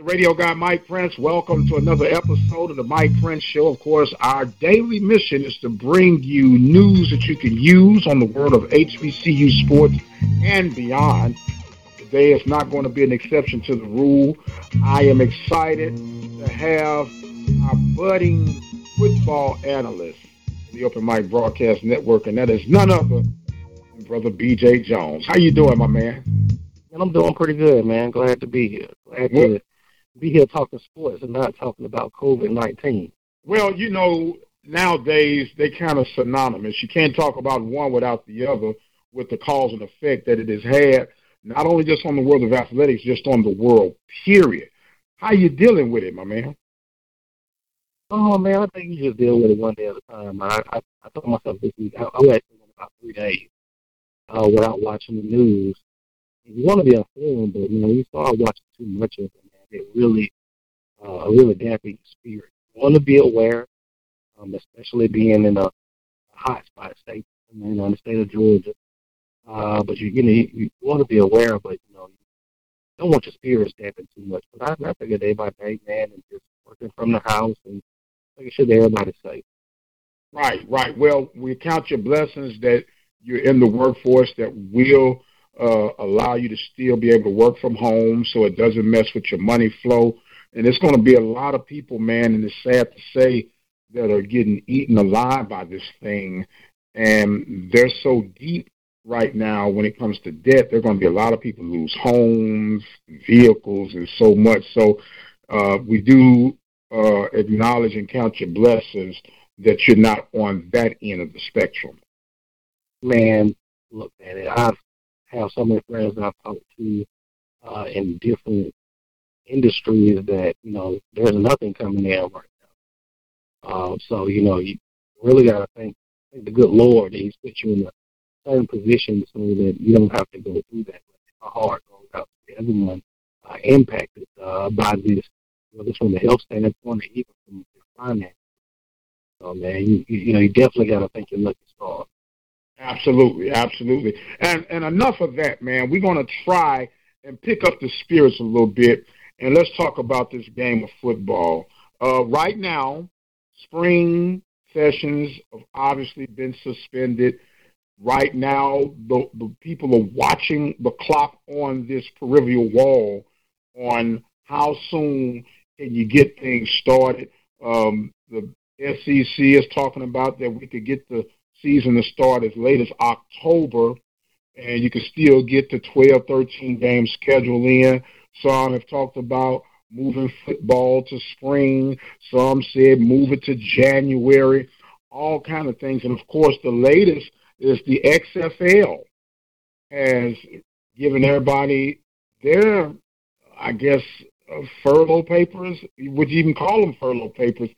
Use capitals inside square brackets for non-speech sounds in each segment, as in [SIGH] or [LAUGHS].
The radio guy Mike Prince. Welcome to another episode of the Mike Prince Show. Of course, our daily mission is to bring you news that you can use on the world of HBCU sports and beyond. Today is not going to be an exception to the rule. I am excited to have our budding football analyst the Open Mic Broadcast Network, and that is none other than Brother BJ Jones. How you doing, my man? And I'm doing pretty good, man. Glad to be here. Glad to be here talking sports and not talking about COVID nineteen. Well, you know, nowadays they kind of synonymous. You can't talk about one without the other with the cause and effect that it has had, not only just on the world of athletics, just on the world, period. How you dealing with it, my man? Oh man, I think you just deal with it one day at a time. I I, I told myself this week I, I went about three days uh, without watching the news. You want to be informed, but you know you start watching too much of it, really, uh, really dampen your spirit. You want to be aware, um, especially being in a, a hot spot state, you know, in the state of Georgia. Uh, but you, you know, you, you want to be aware, but you know, you don't want your spirits dampened too much. But I, I figure day by day, man, and just working from the house and making sure that everybody's safe. Right, right. Well, we count your blessings that you're in the workforce that will uh, allow you to still be able to work from home so it doesn't mess with your money flow. And it's going to be a lot of people, man, and it's sad to say, that are getting eaten alive by this thing. And they're so deep right now when it comes to debt. There are going to be a lot of people lose homes, vehicles, and so much. So uh, we do uh, acknowledge and count your blessings that you're not on that end of the spectrum? Man, look at it. I've have so many friends that I've talked to uh, in different industries that you know there's nothing coming in right now. Uh, so you know you really got to thank, thank the good Lord that He's put you in a certain position so that you don't have to go through that. My heart goes out to everyone uh, impacted uh, by this whether it's from the health standpoint or even from your finance. So man, you you know you definitely got to think you're lucky star. Absolutely, absolutely, and and enough of that, man. We're gonna try and pick up the spirits a little bit, and let's talk about this game of football. Uh, right now, spring sessions have obviously been suspended. Right now, the, the people are watching the clock on this peripheral wall on how soon can you get things started? Um, the SEC is talking about that we could get the season to start as late as October, and you could still get the 12, 13 game schedule in. Some have talked about moving football to spring. Some said move it to January. All kind of things, and of course, the latest is the XFL has given everybody their, I guess, uh, furlough papers. Would you even call them furlough papers?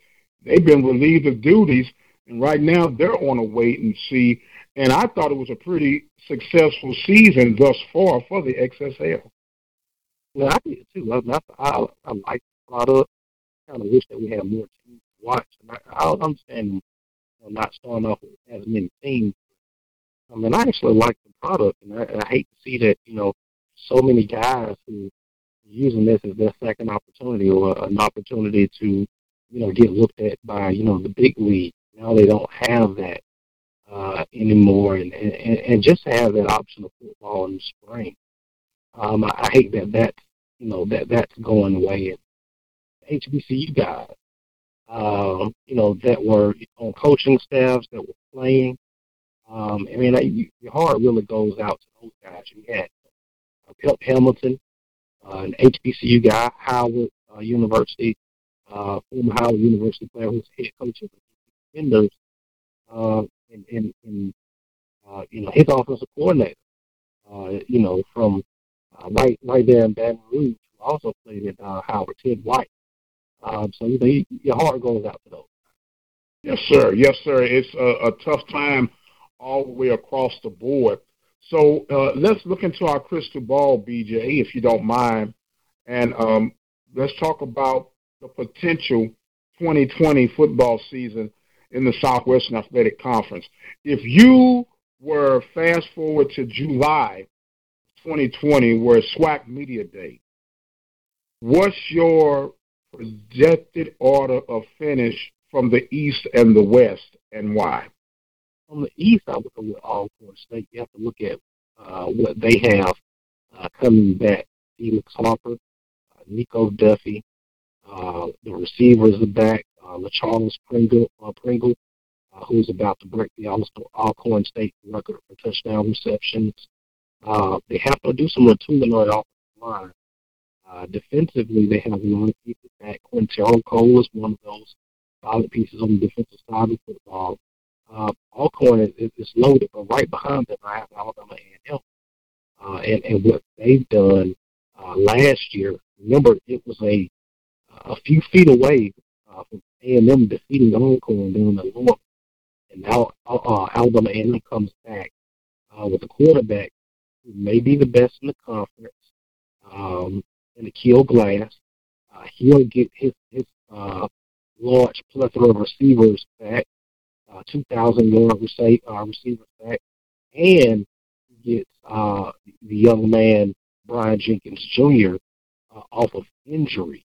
They've been relieved of duties, and right now they're on a wait and see. And I thought it was a pretty successful season thus far for the XFL. Yeah, I did too. I, I, I like the product. Kind of wish that we had more teams to watch. And I, I understand you know, not starting off with as many teams. I mean, I actually like the product, and I, I hate to see that you know so many guys who are using this as their second opportunity or an opportunity to, you know, get looked at by, you know, the big league. Now they don't have that uh, anymore, and, and and just have that option of football in the spring. Um, I, I hate that that you know that that's going away. And HBCU guys, um, you know, that were on coaching staffs that were playing. Um, I mean, I, your heart really goes out to those guys. You had uh, Pep Hamilton, uh, an HBCU guy, Howard uh, University, uh, former Howard University player who's head coach of defenders, uh, and, and, and uh, you know his offensive coordinator, uh, you know from uh, right right there in Baton Rouge, who also played at uh, Howard, Ted White. Um, so you know, your heart goes out to those. Yes, sir. Yes, sir. It's a, a tough time all the way across the board. So uh, let's look into our crystal ball, BJ, if you don't mind, and um, let's talk about the potential 2020 football season in the Southwestern Athletic Conference. If you were fast forward to July 2020, where SWAC Media Day, what's your projected order of finish from the East and the West, and why? On the East, I would look at Alcorn State. You have to look at uh, what they have uh, coming back. Felix Harper, uh, Nico Duffy, uh, the receivers are back. Uh, LaCharles Pringle, uh, Pringle uh, who's about to break the Alcorn State record for touchdown receptions. Uh, they have to do some retooling on the offensive line. Uh, defensively, they have a lot of pieces back. Quintero Cole is one of those solid pieces on the defensive side of football. Uh, Alcorn is, is loaded, but right behind them, I have Alabama A&M. Uh, and, and what they've done uh, last year, remember, it was a a few feet away uh, from A&M defeating Alcorn down the Louisville. And now uh, uh Alabama A&M comes back uh, with a quarterback who may be the best in the conference, um, in Keel Glass. Uh, he'll get his his uh, large plethora of receivers back, uh, 2,000 yard receive, uh, receivers back, and he gets uh, the young man Brian Jenkins Jr. Uh, off of injury.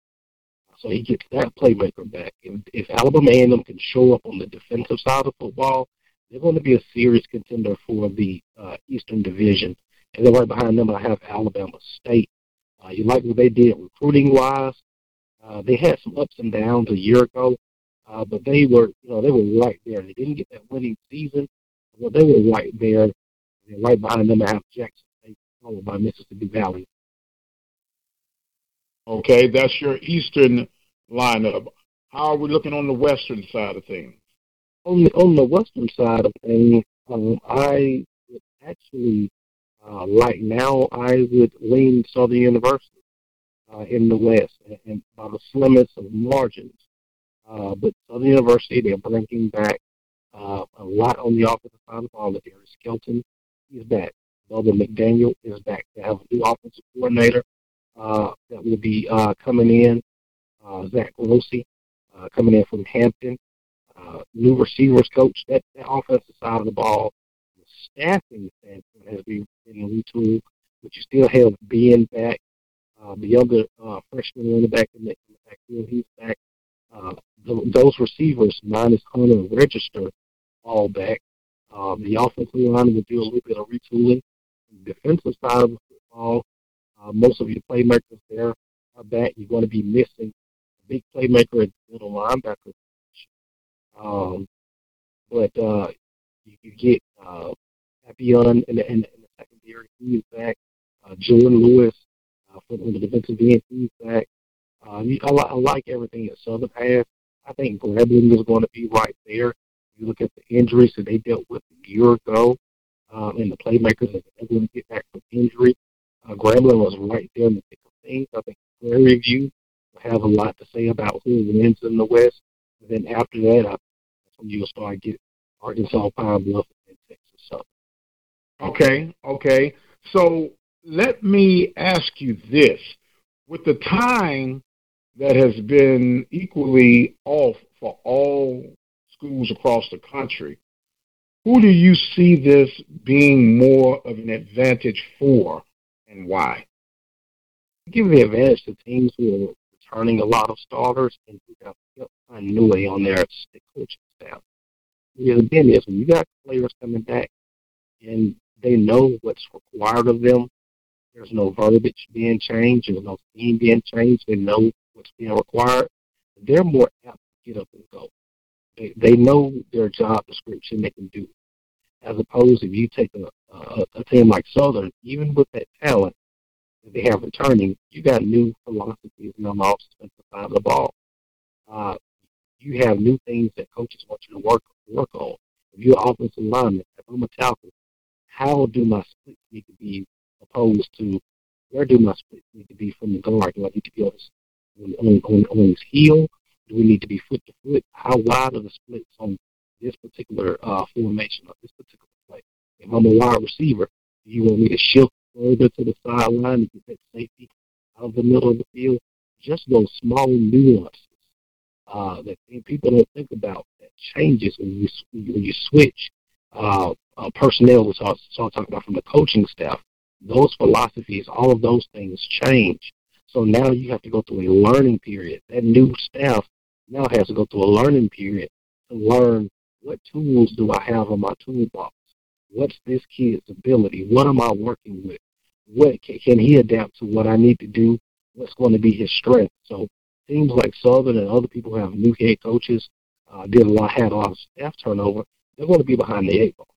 So he gets that playmaker back. If, if Alabama A&M can show up on the defensive side of football, they're going to be a serious contender for the uh, Eastern Division. And then right behind them, I have Alabama State. Uh, you like what they did recruiting wise. Uh, they had some ups and downs a year ago, uh, but they were, you know, they were right there. They didn't get that winning season, but they were right there. And right behind them, I have Jackson State, followed by Mississippi Valley. Okay, that's your Eastern lineup. How are we looking on the Western side of things? On the on the Western side of things, um, I actually uh, right now I would lean Southern University uh, in the West, and, by the slimmest of margins. Uh, but Southern University, they're bringing back uh, a lot on the offensive side of the ball. Darius Skelton is back. Bubba McDaniel is back. They have a new offensive coordinator uh, that will be uh, coming in. Uh, Zach Grossi uh, coming in from Hampton. Uh, new receivers coach. That, that offensive side of the ball, the staffing standpoint has been, been retooled, but you still have Ben back. The younger freshman running back in the, in the backfield, he's back. Uh, th- those receivers, minus Hunter Register, all back. Uh, the offensive line will do a little bit of retooling. The defensive side of the football, uh, most of your playmakers there are back. You're going to be missing a big playmaker at the middle linebacker. Um, but uh, you, you get uh, Papillon in in, the, in the secondary. He is back. Uh, Jordan Lewis uh, from the defensive end. He's back. Uh, I, I like everything that Southern has. I think Grambling is going to be right there. You look at the injuries that they dealt with a year ago, um, and the playmakers that they're going to get back from injury. Uh, Grambling was right there in the thick of things. I think Prairie View will have a lot to say about who wins in the West. And then after that, I, that's you'll start getting Arkansas, Pine Bluff, and Texas Southern. Okay, okay. So let me ask you this. With the time that has been equally off for all schools across the country, who do you see this being more of an advantage for and why? Give the advantage to teams who are returning a lot of starters and who have kept continuity on their coaching staff. The again is when you got players coming back and they know what's required of them. There's no verbiage being changed. There's no scheme being changed. They know what's being required. They're more apt to get up and go. They, they know their job description. They can do it as opposed if you take a, a, a team like Southern, even with that talent that they have returning, you got new philosophies on the offensive side of the ball. Uh, you have new things that coaches want you to work work on. If you're offensive lineman, if I'm a tackle, how do my splits need to be opposed to where do my splits need to be from the guard? Do I need to be on his, on, on, on his heel? Do we need to be foot to foot? How wide are the splits on this particular uh, formation or this particular play? If I'm a wide receiver, do you want me to shift further to the sideline to get that safety out of the middle of the field? Just those small nuances uh, that people don't think about that changes when you when you switch uh, uh, personnel. We start, start talking about from the coaching staff. Those philosophies, all of those things change. So now you have to go through a learning period. That new staff now has to go through a learning period to learn what tools do I have in my toolbox. What's this kid's ability? What am I working with? What can, can he adapt to what I need to do? What's going to be his strength? So teams like Southern and other people who have new head coaches uh, did a lot, had a lot of staff turnover. They're going to be behind the eight ball.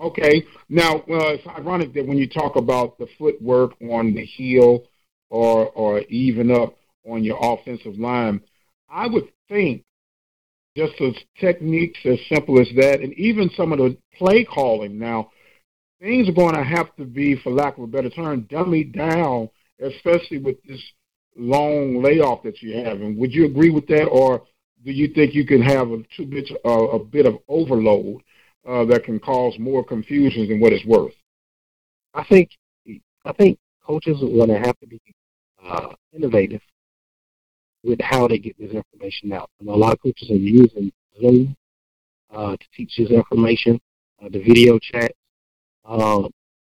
Okay. Now, uh, it's ironic that when you talk about the footwork on the heel or or even up on your offensive line, I would think just as techniques as simple as that, and even some of the play calling now, things are going to have to be, for lack of a better term, dummied down, especially with this long layoff that you have. And would you agree with that, or do you think you can have a too bit uh, a bit of overload uh, that can cause more confusion than what it's worth? I think I think coaches are going to have to be uh, innovative with how they get this information out. And a lot of coaches are using Zoom uh, to teach this information, uh, the video chat. Uh,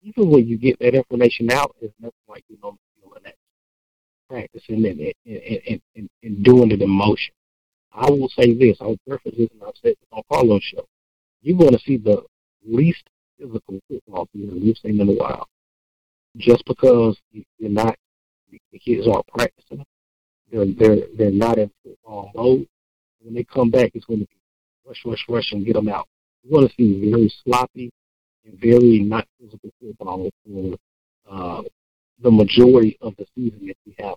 even when you get that information out, it's nothing like you know that practicing and, and, and, and, doing it in motion. I will say this, I'll preface this, and I've said this on Carlos' show. You're going to see the least physical football field we've seen in a while. Just because you're not, the kids aren't practicing, they're they're they're not in football mode. When they come back, it's going to be rush, rush, rush, and get them out. We're to see very sloppy and very not physical football for uh, the majority of the season that we have.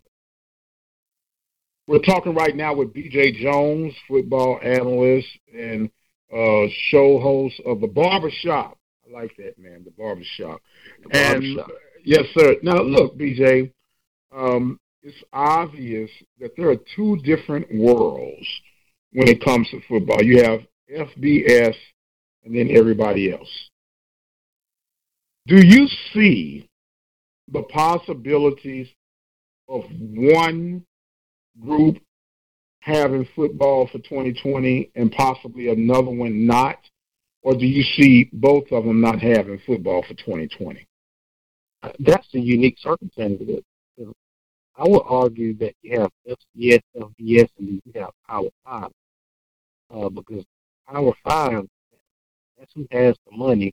We're talking right now with B.J. Jones, football analyst and uh, show host of the Barbershop. I like that, man, the Barbershop. The barbershop. And yes, sir. Now, look, B.J., um, it's obvious that there are two different worlds when it comes to football. You have FBS and then everybody else. Do you see the possibilities of one group having football for 2020 and possibly another one not? Or do you see both of them not having football for 2020? That's the unique circumstance. I would argue that you have FCS, FBS, and you have Power Five, uh, because Power Five, that's who has the money,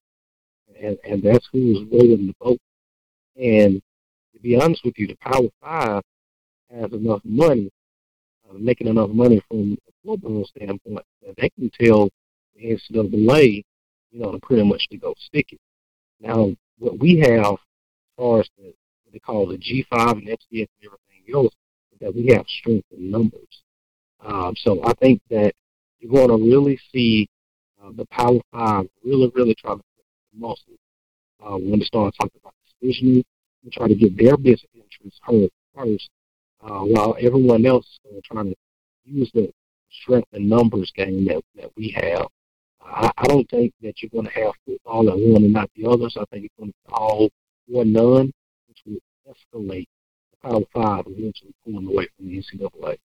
and, and that's who's rolling the boat. And to be honest with you, the Power Five has enough money, uh, making enough money from a football standpoint, that they can tell the NCAA, you know, to pretty much to go stick it. Now, what we have as far as the they call the G5 and FCS and everything else, that we have strength in numbers. Um, so I think that you're going to really see uh, the Power Five really, really try to put the muscle uh, when they start talking about decisioning and try to get their best interests heard first, uh, while everyone else is trying to use the strength and numbers game that, that we have. I, don't think that you're going to have all at one and not the others. I think it's going to be all or none to escalate the Power Five eventually pulling away from the NCAA.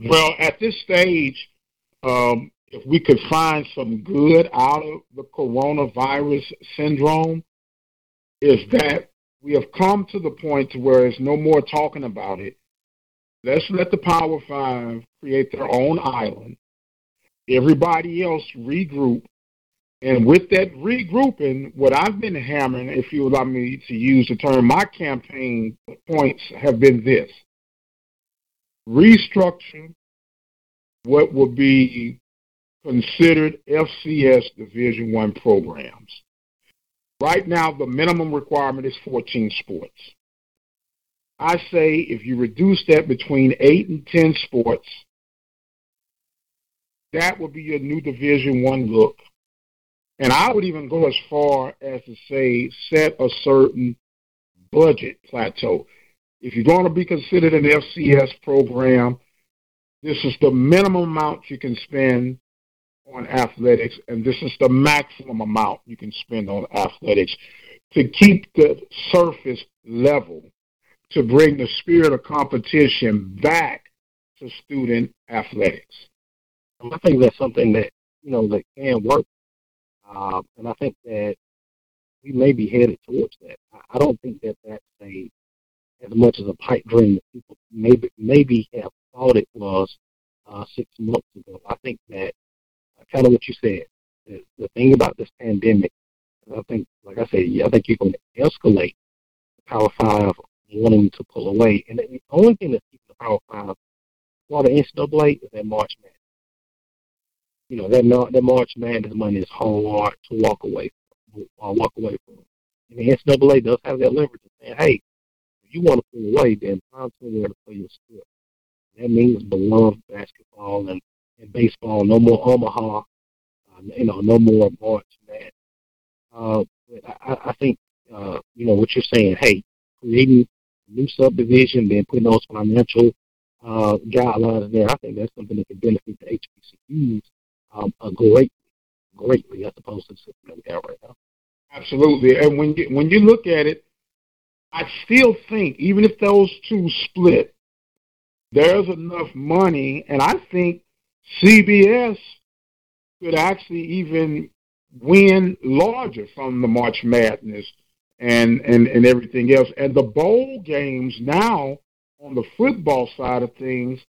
Well, at this stage, um, if we could find some good out of the coronavirus syndrome, is that we have come to the point where there's no more talking about it. Let's let the Power Five create their own island. Everybody else regroup and with that regrouping, what I've been hammering, if you allow me to use the term, my campaign points have been this restructure what would be considered FCS Division One programs. Right now, the minimum requirement is 14 sports. I say if you reduce that between 8 and 10 sports, that would be your new Division One look and I would even go as far as to say set a certain budget plateau. If you're going to be considered an FCS program, this is the minimum amount you can spend on athletics, and this is the maximum amount you can spend on athletics to keep the surface level, to bring the spirit of competition back to student athletics. I think that's something that you know that can work, uh, and I think that we may be headed towards that. I don't think that that's a as much as a pipe dream that people maybe maybe have thought it was uh, six months ago. I think that uh, kind of what you said. The, the thing about this pandemic, I think, like I said, I think you're going to escalate the Power Five wanting to pull away, and the only thing that's keeping the Power Five for the NCAA is that March Madness. You know that that March Madness money is hard to walk away from, or walk away from. And the NCAA does have that leverage of saying, "Hey, if you want to pull away, then find somewhere to play your sport." That means beloved basketball and, and baseball. No more Omaha. Uh, you know, no more March Madness. Uh, but I, I think uh, you know what you're saying. Hey, creating a new subdivision, then putting those financial uh, guidelines in there. I think that's something that can benefit the HBCUs um, uh, greatly, greatly as opposed to the system we have right now. Absolutely, and when you when you look at it, I still think even if those two split, there's enough money, and I think CBS could actually even win larger from the March Madness and, and, and everything else. And the bowl games now on the football side of things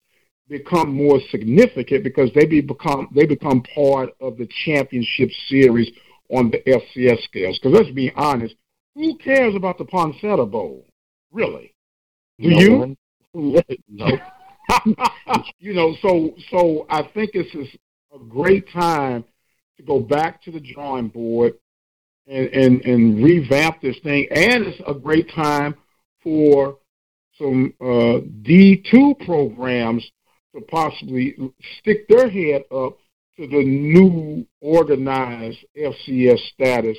become more significant because they be become they become part of the championship series on the FCS scales. Because let's be honest, who cares about the Poinsettia Bowl? Really? Do no you? [LAUGHS] no. [LAUGHS] you know, so so I think this is a great time to go back to the drawing board and, and, and revamp this thing. And it's a great time for some uh, D2 programs to possibly stick their head up to the new organized FCS status,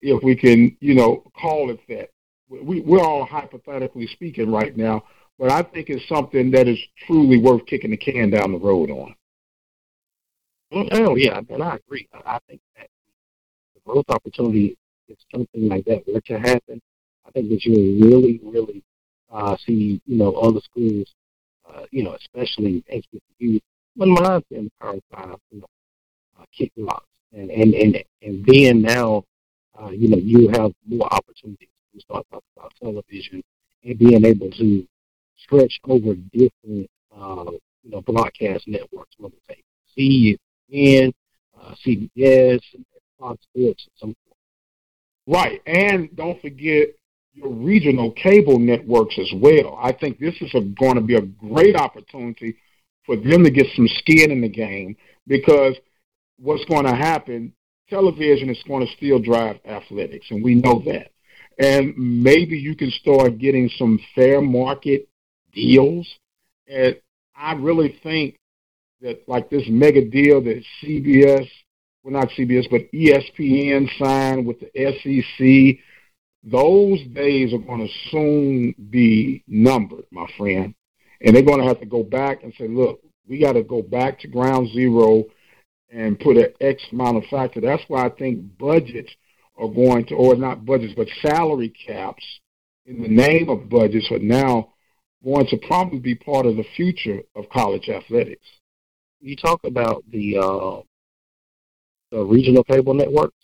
if we can, you know, call it that. We, we're all hypothetically speaking right now, but I think it's something that is truly worth kicking the can down the road on. Oh yeah, and I agree. I think that the growth opportunity is something like that were to happen. I think that you will really, really uh, see, you know, other schools, uh, you know, especially HBCU, but mine's in Power Five, you know, uh, kick rocks, and and and and then now, uh, you know, you have more opportunities to start talking about television and being able to stretch over different, uh, you know, broadcast networks, whether it's ABC, ESPN, uh, CBS, Fox Sports, and so forth. Right, and don't forget your regional cable networks as well. I think this is a, going to be a great opportunity for them to get some skin in the game because what's going to happen, television is going to still drive athletics, and we know that. And maybe you can start getting some fair market deals. And I really think that, like this mega deal that CBS, well, not CBS, but ESPN signed with the SEC those days are going to soon be numbered, my friend. And they're going to have to go back and say, look, we got to go back to ground zero and put an X amount of factor. That's why I think budgets are going to, or not budgets, but salary caps in the name of budgets are now going to probably be part of the future of college athletics. You talk about the uh, the regional cable networks.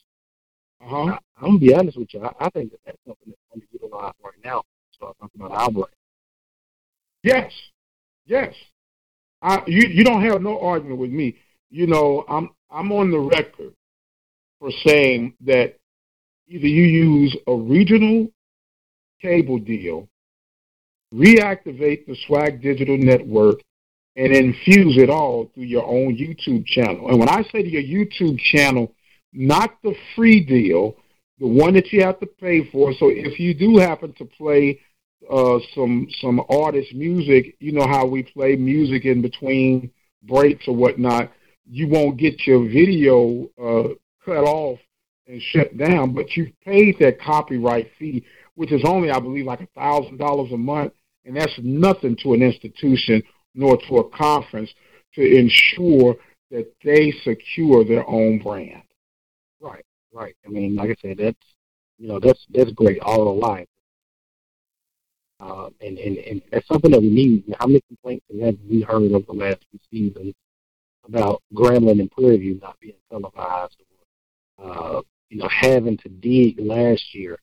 Uh-huh. I'm gonna be honest with you. I, I think that that's something that's underutilized right now. Start talking about our brand. Yes, yes. I you you don't have no argument with me. You know, I'm I'm on the record for saying that either you use a regional cable deal, reactivate the SWAC Digital Network, and infuse it all through your own YouTube channel. And when I say to your YouTube channel, not the free deal, the one that you have to pay for. So if you do happen to play uh, some some artist music, you know how we play music in between breaks or whatnot. You won't get your video uh, cut off and shut down, but you paid that copyright fee. which is only, I believe, like a thousand dollars a month, and that's nothing to an institution nor to a conference to ensure that they secure their own brand. Right. I mean, like I said, that's you know that's that's great all alike. Uh, and, and, and that's something that we need. How many complaints have we heard over the last few seasons about Grambling and Prairie View not being televised, or uh, you know having to dig last year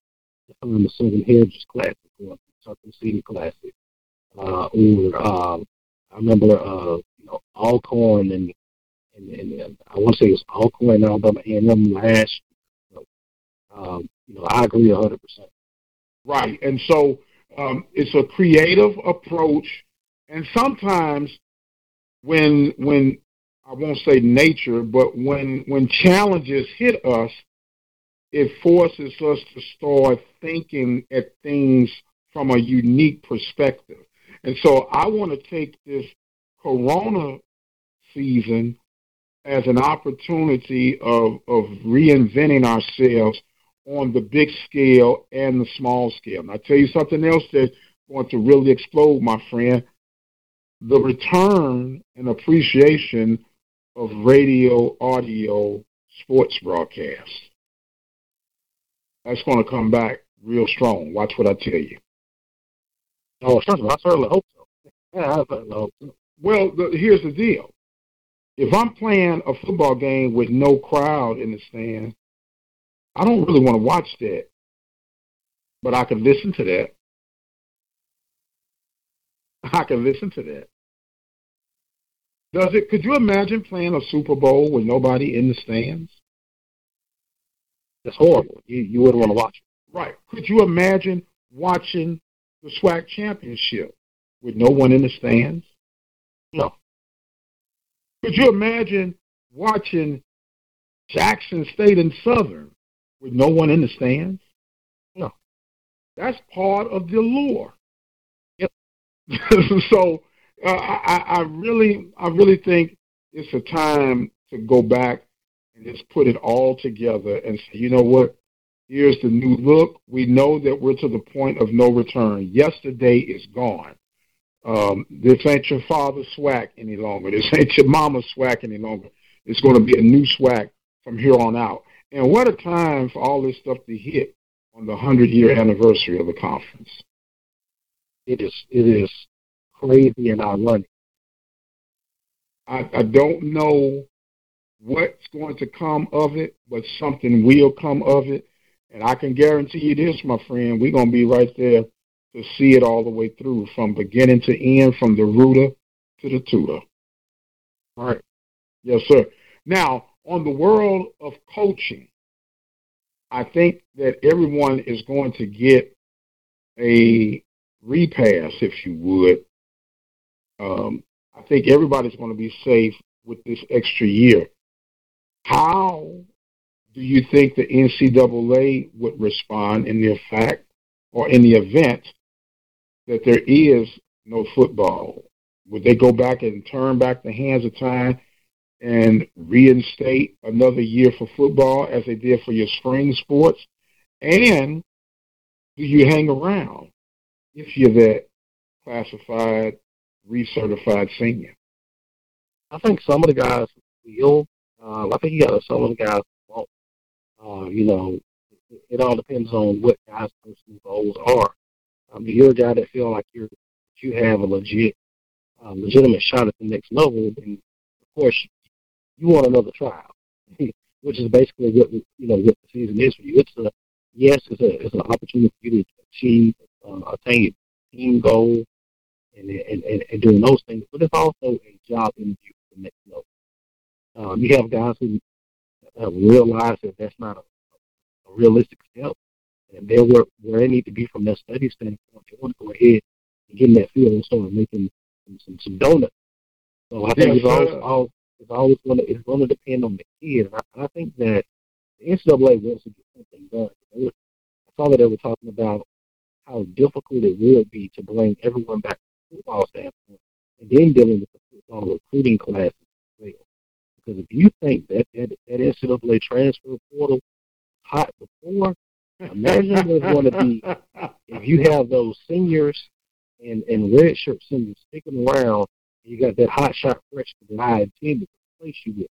find the Southern Heritage Classic or Southern City Classic, uh, or um, I remember uh, you know Alcorn and and, and, I want to say it was Alcorn and Alabama A&M last. Um, you know, I agree a hundred percent. Right, and so um, it's a creative approach, and sometimes when when I won't say nature, but when when challenges hit us, it forces us to start thinking at things from a unique perspective. And so I want to take this Corona season as an opportunity of, of reinventing ourselves on the big scale and the small scale. And I tell you something else that's going to really explode, my friend. The return and appreciation of radio, audio, sports broadcasts. That's going to come back real strong. Watch what I tell you. Oh, I certainly hope so. Yeah, I certainly hope so. Well, the, here's the deal. If I'm playing a football game with no crowd in the stands, I don't really want to watch that, but I can listen to that. [LAUGHS] I can listen to that. Does it? Could you imagine playing a Super Bowl with nobody in the stands? That's horrible. You you wouldn't want to watch it. Right. Could you imagine watching the SWAC championship with no one in the stands? No. Could you imagine watching Jackson State and Southern with no one in the stands? No. That's part of the allure. Yep. [LAUGHS] so uh, I, I really, I really think it's a time to go back and just put it all together and say, you know what? Here's the new look. We know that we're to the point of no return. Yesterday is gone. Um, this ain't your father's SWAC any longer. This ain't your mama's SWAC any longer. It's going to be a new SWAC from here on out. And what a time for all this stuff to hit on the 100 year anniversary of the conference. It is, it is crazy and ironic. I, I don't know what's going to come of it, but something will come of it. And I can guarantee you this, my friend, we're going to be right there to see it all the way through from beginning to end, from the rooter to the tutor. All right. Yes, sir. Now, on the world of coaching, I think that everyone is going to get a repass, if you would. Um, I think everybody's going to be safe with this extra year. How do you think the NCAA would respond in the fact or in the event that there is no football? Would they go back and turn back the hands of time and reinstate another year for football as they did for your spring sports? And do you hang around if you're that classified, recertified senior? I think some of the guys will. Uh, I think you got some of the guys won't. Uh, you know, it, it all depends on what guys' personal goals are. Um, if you're a guy that feel like you're you have a legit, uh, legitimate shot at the next level, then of course you want another trial, [LAUGHS] which is basically what you know what the season is for you. It's a yes, it's a it's an opportunity for you to achieve uh, attain your team goal and, and and and doing those things, but it's also a job interview for the next level. Um, you have guys who have realized that that's not a, a realistic step, and they're where, where they need to be from their study standpoint. They want to go ahead and get in that field and start making some, some, some donuts. So I think yes, it's always, always it's always going to it's going to depend on the kid. And I, I think that the NCAA wants to get something done. I saw that they were talking about how difficult it will be to bring everyone back to football standpoint, and then dealing with the football recruiting classes as well. Because if you think that that, that NCAA transfer portal hot before, Imagine what it's going to be if you have those seniors and, and red shirt seniors sticking around you got that hot shot freshman guy team to replace you with.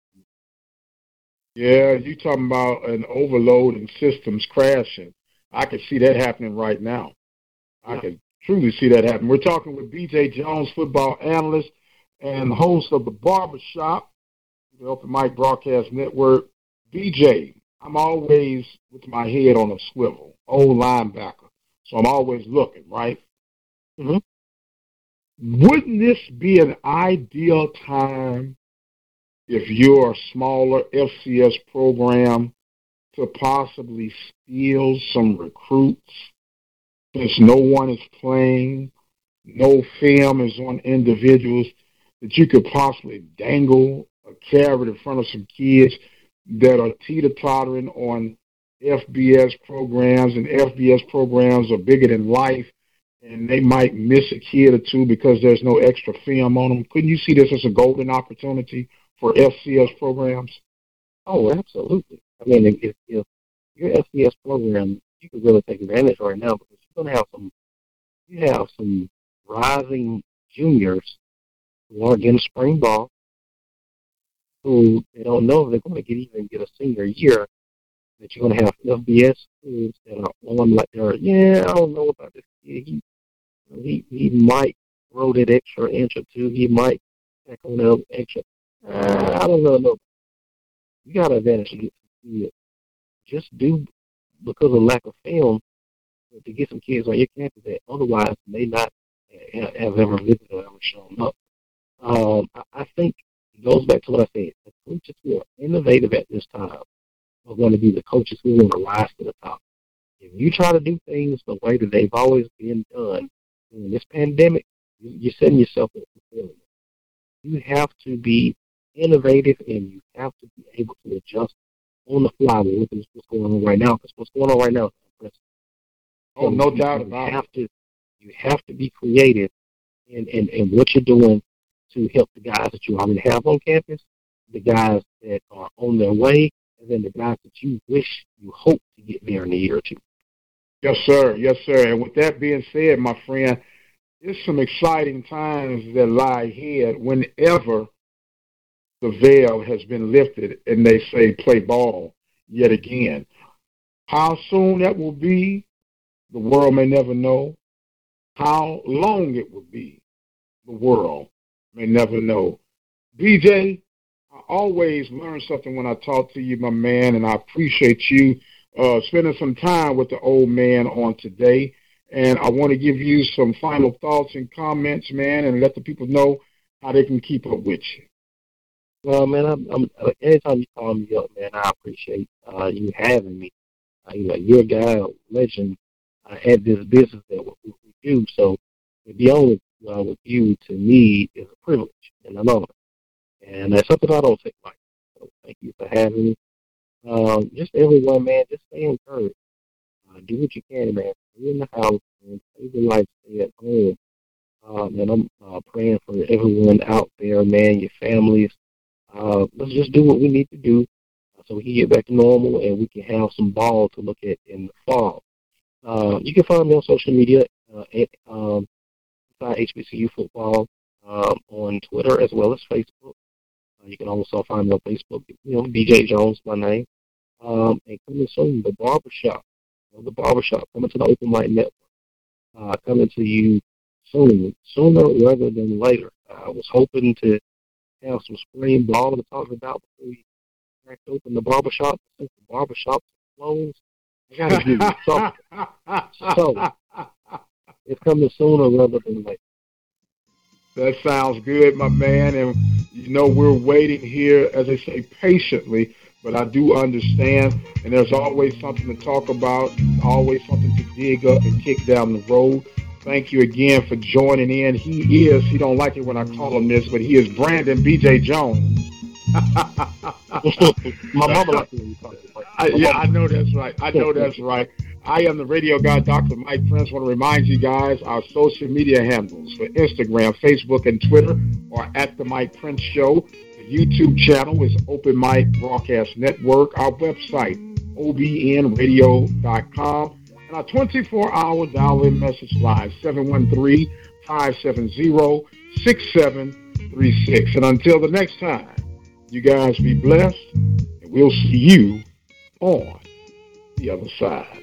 Yeah, you talking about an overload and systems crashing. I can see that happening right now. I can truly see that happen. We're talking with BJ Jones, football analyst and host of the Barbershop, the Open Mic Broadcast Network. BJ, I'm always with my head on a swivel, old linebacker. So I'm always looking, right? Mm-hmm. Wouldn't this be an ideal time if you're a smaller FCS program to possibly steal some recruits since no one is playing, no film is on individuals, that you could possibly dangle a carrot in front of some kids that are teeter-tottering on FBS programs, and FBS programs are bigger than life, and they might miss a kid or two because there's no extra film on them. Couldn't you see this as a golden opportunity for FCS programs? Oh, absolutely. I mean, if, if your FCS program, you can really take advantage right now because you're going to have some, you have some rising juniors who aren't getting spring ball, who they don't know they're going to get even get a senior year. That you're going to have FBS schools that are on like yeah, I don't know about this kid. He he he might throw that extra inch or two. He might tack on that extra. Uh, I don't really know. You got an advantage to get some kids. Just do because of lack of film to get some kids on your campus that otherwise may not have ever visited or ever shown up. Um, I, I think it goes back to what I said. The coaches who are innovative at this time are going to be the coaches who are going to rise to the top. If you try to do things the way that they've always been done in this pandemic, you're setting yourself up for failure. You have to be innovative and you have to be able to adjust on the fly with what's going on right now. Because what's going on right now is impressive. Oh, no you, doubt about you have it. To, you have to be creative in, in, in what you're doing to help the guys that you already have on campus, the guys that are on their way, and then the guys that you wish you hope to get there in a year or two. Yes, sir. Yes, sir. And with that being said, my friend, there's some exciting times that lie ahead whenever the veil has been lifted and they say play ball yet again. How soon that will be, the world may never know. How long it will be, the world may never know. BJ, I always learn something when I talk to you, my man, and I appreciate you uh, spending some time with the old man on today. And I want to give you some final thoughts and comments, man, and let the people know how they can keep up with you. Well, man, I'm, I'm, anytime you call me up, man, I appreciate uh, you having me. Uh, you know, you're a guy, a legend uh, at this business that we, we do. So to be on uh, with you, to me, is a privilege and an honor. And that's something I don't take lightly. So thank you for having me. Um, just everyone, man, just stay encouraged. Uh, do what you can, man. Stay in the house, man. Save your life. Stay at home. Uh, and I'm uh, praying for everyone out there, man, your families. Uh, let's just do what we need to do so we can get back to normal and we can have some ball to look at in the fall. Uh, you can find me on social media uh, at um, HBCU Football um, on Twitter as well as Facebook. Uh, you can also find me on Facebook, you know, BJ Jones, my name. Um, and coming soon, the barbershop. You know, the barbershop coming to the Open Mic Network. Uh, coming to you soon, sooner rather than later. I was hoping to have some spring ball to talk about before we cracked open the barbershop. Since the barbershop closed, I gotta give [LAUGHS] you something. so it's coming sooner rather than later. That sounds good, my man. And you know we're waiting here, as I say, patiently. But I do understand, and there's always something to talk about, always something to dig up and kick down the road. Thank you again for joining in. He is, he don't like it when I call him this, but he is Brandon B.J. Jones. [LAUGHS] My mama likes it Yeah, I know that's right. I know that's right. I am the radio guy, Dr. Mike Prince. want to remind you guys our social media handles for Instagram, Facebook, and Twitter are at the Mike Prince Show. YouTube channel is Open Mic Broadcast Network. Our website, obnradio.com. And our 24 hour dial in message line 713 570 6736. And until the next time, you guys be blessed, and we'll see you on the other side.